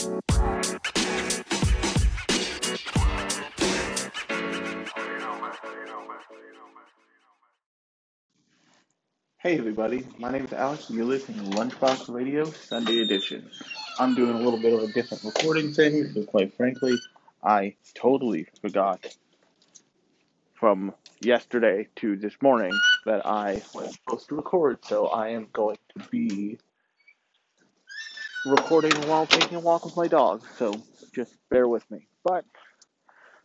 Hey everybody, my name is Alex and you're listening to Lunchbox Radio Sunday Edition. I'm doing a little bit of a different recording thing because quite frankly, I totally forgot from yesterday to this morning that I was supposed to record, so I am going to be recording while taking a walk with my dog, so just bear with me. But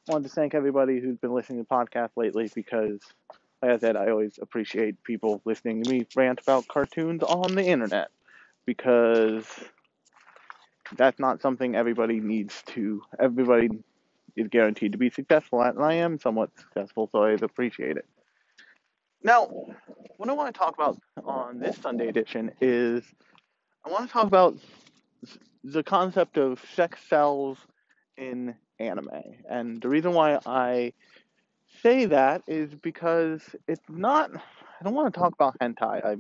I wanted to thank everybody who's been listening to the podcast lately because like I said, I always appreciate people listening to me rant about cartoons on the internet because that's not something everybody needs to, everybody is guaranteed to be successful at, and I am somewhat successful, so I appreciate it. Now, what I want to talk about on this Sunday edition is I want to talk about the concept of sex sells in anime. And the reason why I say that is because it's not. I don't want to talk about hentai. I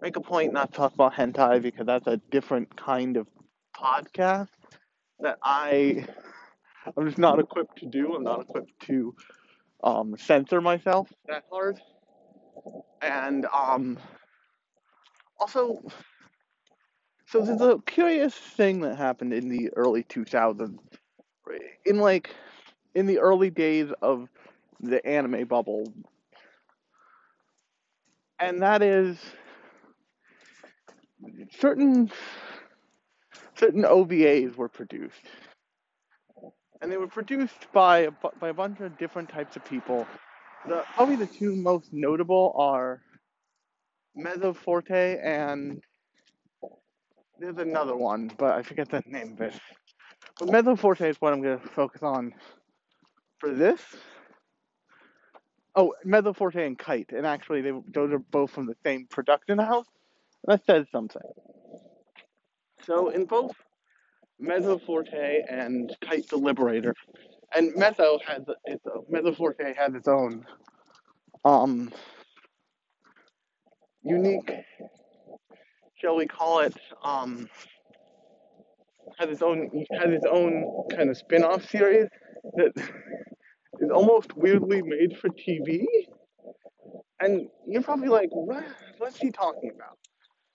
make a point not to talk about hentai because that's a different kind of podcast that I I'm just not equipped to do. I'm not equipped to um, censor myself that hard. And um, also, so there's a curious thing that happened in the early 2000s. In like in the early days of the anime bubble. And that is certain certain OVAs were produced. And they were produced by by a bunch of different types of people. The probably the two most notable are Mezzo Forte and there's another one, but I forget the name of it. But Mezzo Forte is what I'm going to focus on for this. Oh, Mezzo Forte and Kite, and actually, they those are both from the same production house. That says something. So in both Mezzo Forte and Kite the Liberator, and Mezzo has its Mezzo Forte has its own um unique, shall we call it um has its own has its own kind of spin-off series that is almost weirdly made for TV. And you're probably like, what? What's he talking about?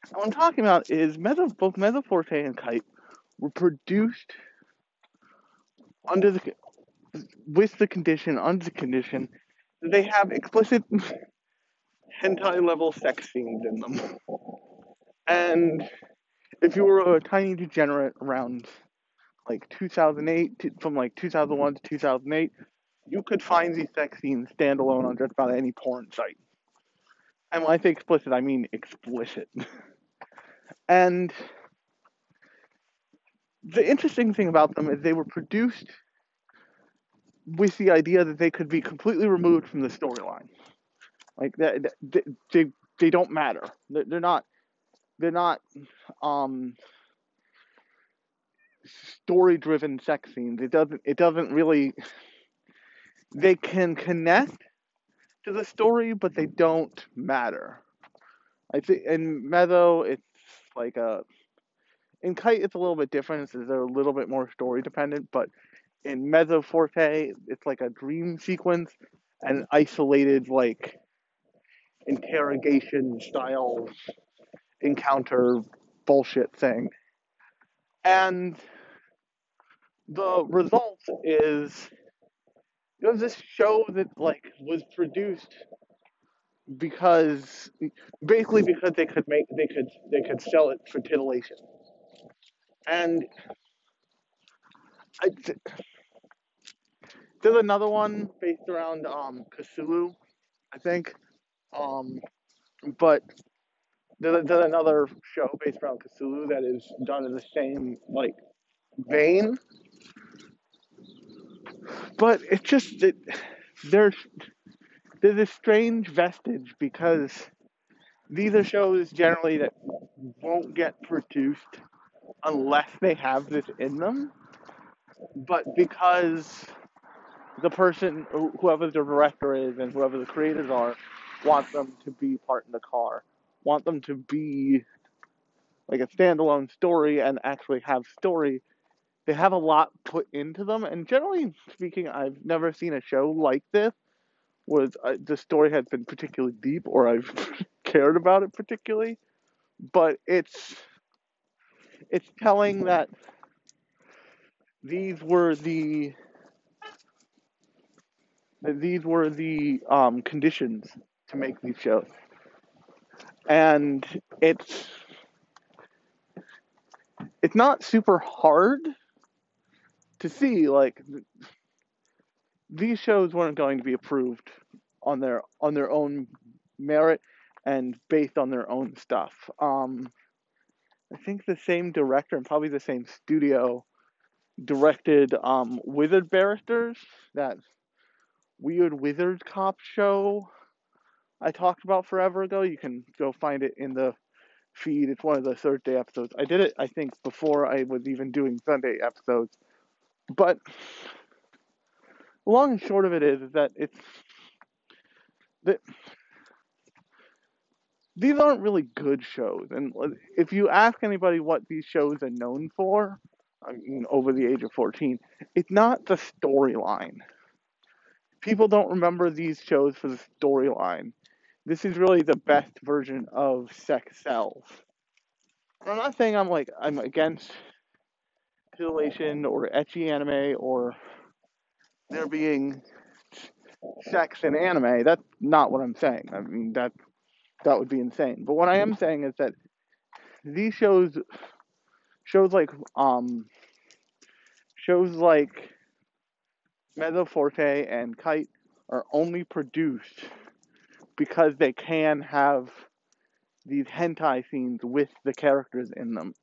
And what I'm talking about is Mezzo, both Mezzo Forte and Kite were produced under the with the condition, under the condition that they have explicit hentai level sex scenes in them. And if you were a tiny degenerate around like 2008, to, from like 2001 to 2008, you could find these sex scenes standalone on just about any porn site. And when I say explicit, I mean explicit. and the interesting thing about them is they were produced with the idea that they could be completely removed from the storyline. Like that, they, they they don't matter. They're not they're not um story driven sex scenes. It doesn't it doesn't really they can connect to the story, but they don't matter. I think in Mezzo, it's like a in Kite, it's a little bit different. It's, they're a little bit more story dependent, but in Mezzo Forte, it's like a dream sequence and isolated like interrogation style encounter bullshit thing. And the result is it was this show that like was produced because basically because they could make they could they could sell it for titillation and I, there's another one based around um Cthulhu, I think um but there's, there's another show based around Cthulhu that is done in the same like vein but it's just that there's there's a strange vestige because these are shows generally that won't get produced unless they have this in them. But because the person, whoever the director is and whoever the creators are, want them to be part in the car, want them to be like a standalone story and actually have story they have a lot put into them, and generally speaking, I've never seen a show like this where uh, the story has been particularly deep or I've cared about it particularly. But it's it's telling that these were the these were the um, conditions to make these shows, and it's it's not super hard to see like these shows weren't going to be approved on their on their own merit and based on their own stuff. Um, I think the same director and probably the same studio directed um, Wizard Barristers, that weird wizard cop show I talked about forever ago. You can go find it in the feed. It's one of the Thursday episodes. I did it, I think, before I was even doing Sunday episodes. But long and short of it is, is that it's that these aren't really good shows. And if you ask anybody what these shows are known for, I mean, over the age of 14, it's not the storyline. People don't remember these shows for the storyline. This is really the best version of sex sells. I'm not saying I'm like I'm against titillation or ecchi anime or there being sex in anime. That's not what I'm saying. I mean that that would be insane. But what I am saying is that these shows shows like um shows like Mezzo Forte and Kite are only produced because they can have these hentai scenes with the characters in them.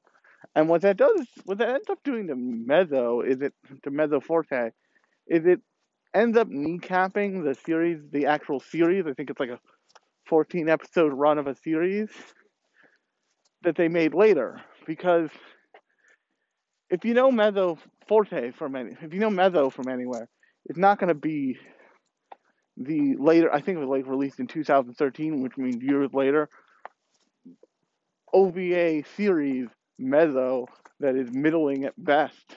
And what that does, what that ends up doing to Mezzo, is it to Mezzo Forte, is it ends up kneecapping the series, the actual series. I think it's like a 14 episode run of a series that they made later. Because if you know Mezzo Forte from any, if you know Mezzo from anywhere, it's not going to be the later. I think it was like released in 2013, which means years later. OVA series Mezzo that is middling at best.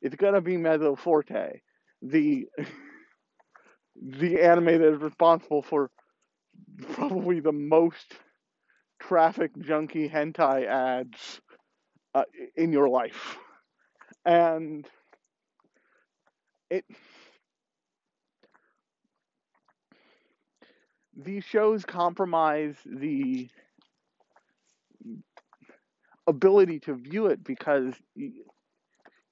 It's gonna be Mezzo Forte, the the anime that is responsible for probably the most TrafficJunky hentai ads uh, in your life, and it these shows compromise the ability to view it because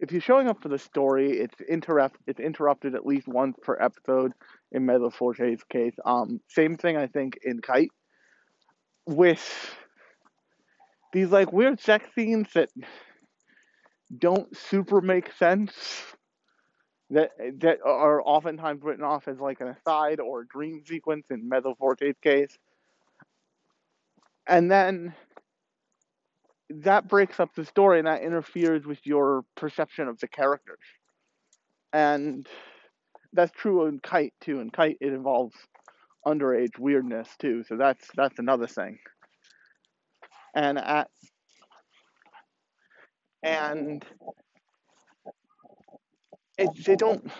if you're showing up for the story, it's interrupt it's interrupted at least once per episode in Mezzo Forte's case. Um, same thing I think in Kite with these like weird sex scenes that don't super make sense that that are oftentimes written off as like an aside or a dream sequence in Mezzo Forte's case. And then that breaks up the story and that interferes with your perception of the characters. And that's true in Kite too. In Kite, it involves underage weirdness too. So that's that's another thing. And at and it they don't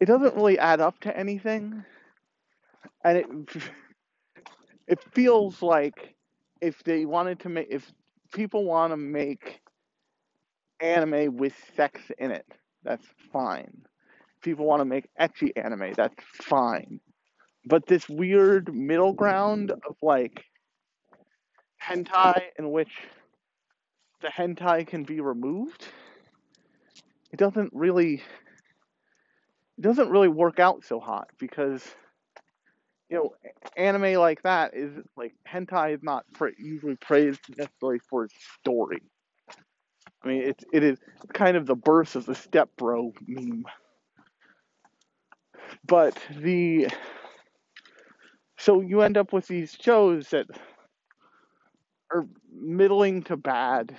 it doesn't really add up to anything, and it it feels like if they wanted to make if people want to make anime with sex in it, that's fine. People want to make ecchi anime, that's fine. But this weird middle ground of like hentai in which the hentai can be removed, it doesn't really it doesn't really work out so hot because you know, anime like that is like hentai is not pra- usually praised necessarily for its story. I mean, it's it is kind of the birth of the step bro meme. But the so you end up with these shows that are middling to bad,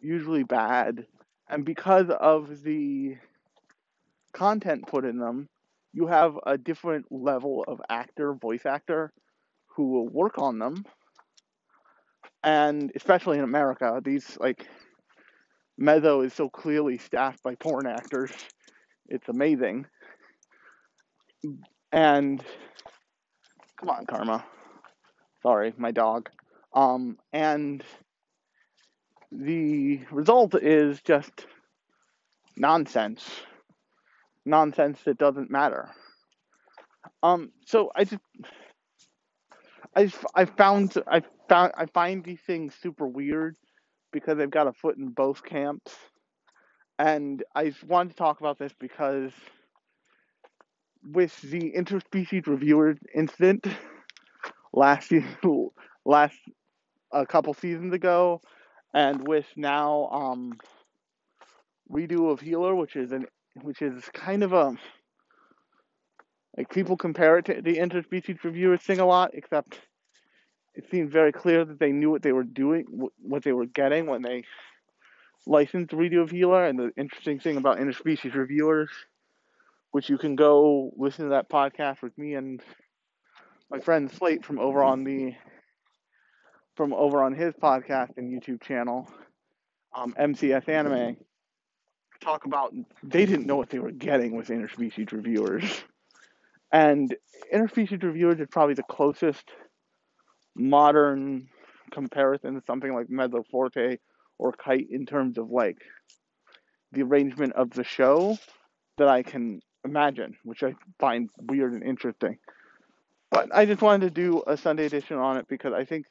usually bad, and because of the content put in them, you have a different level of actor, voice actor, who will work on them. And especially in America, these like Mezzo is so clearly staffed by porn actors. It's amazing. And come on, Karma. Sorry, my dog. Um, and the result is just nonsense. Nonsense that doesn't matter. Um, so I just, I, I found, I found, I find these things super weird because they've got a foot in both camps. And I wanted to talk about this because with the interspecies reviewer incident last last a couple seasons ago, and with now um, redo of Healer, which is an which is kind of a like people compare it to the interspecies reviewer thing a lot, except it seems very clear that they knew what they were doing, what they were getting when they licensed redo of Healer. And the interesting thing about interspecies reviewers, which you can go listen to that podcast with me and my friend Slate from over on the from over on his podcast and YouTube channel, um, MCS Anime, talk about they didn't know what they were getting with interspecies reviewers. And interspecies reviewers is probably the closest modern comparison to something like Mezzo Forte or Kite in terms of like the arrangement of the show that I can imagine, which I find weird and interesting. But I just wanted to do a Sunday edition on it because I think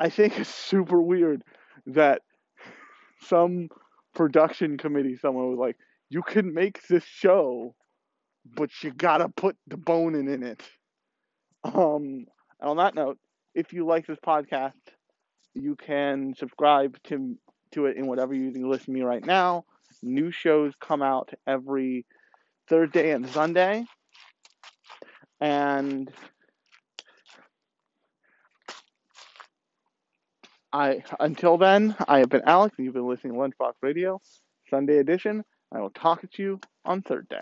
I think it's super weird that some production committee someone was like, you can make this show, but you gotta put the boning in it. Um, on that note, if you like this podcast, you can subscribe to to it in whatever using listen to me right now. New shows come out every Thursday and Sunday. And I until then, I have been Alex, and you've been listening to Lunchbox Radio, Sunday edition. I will talk to you on Thursday.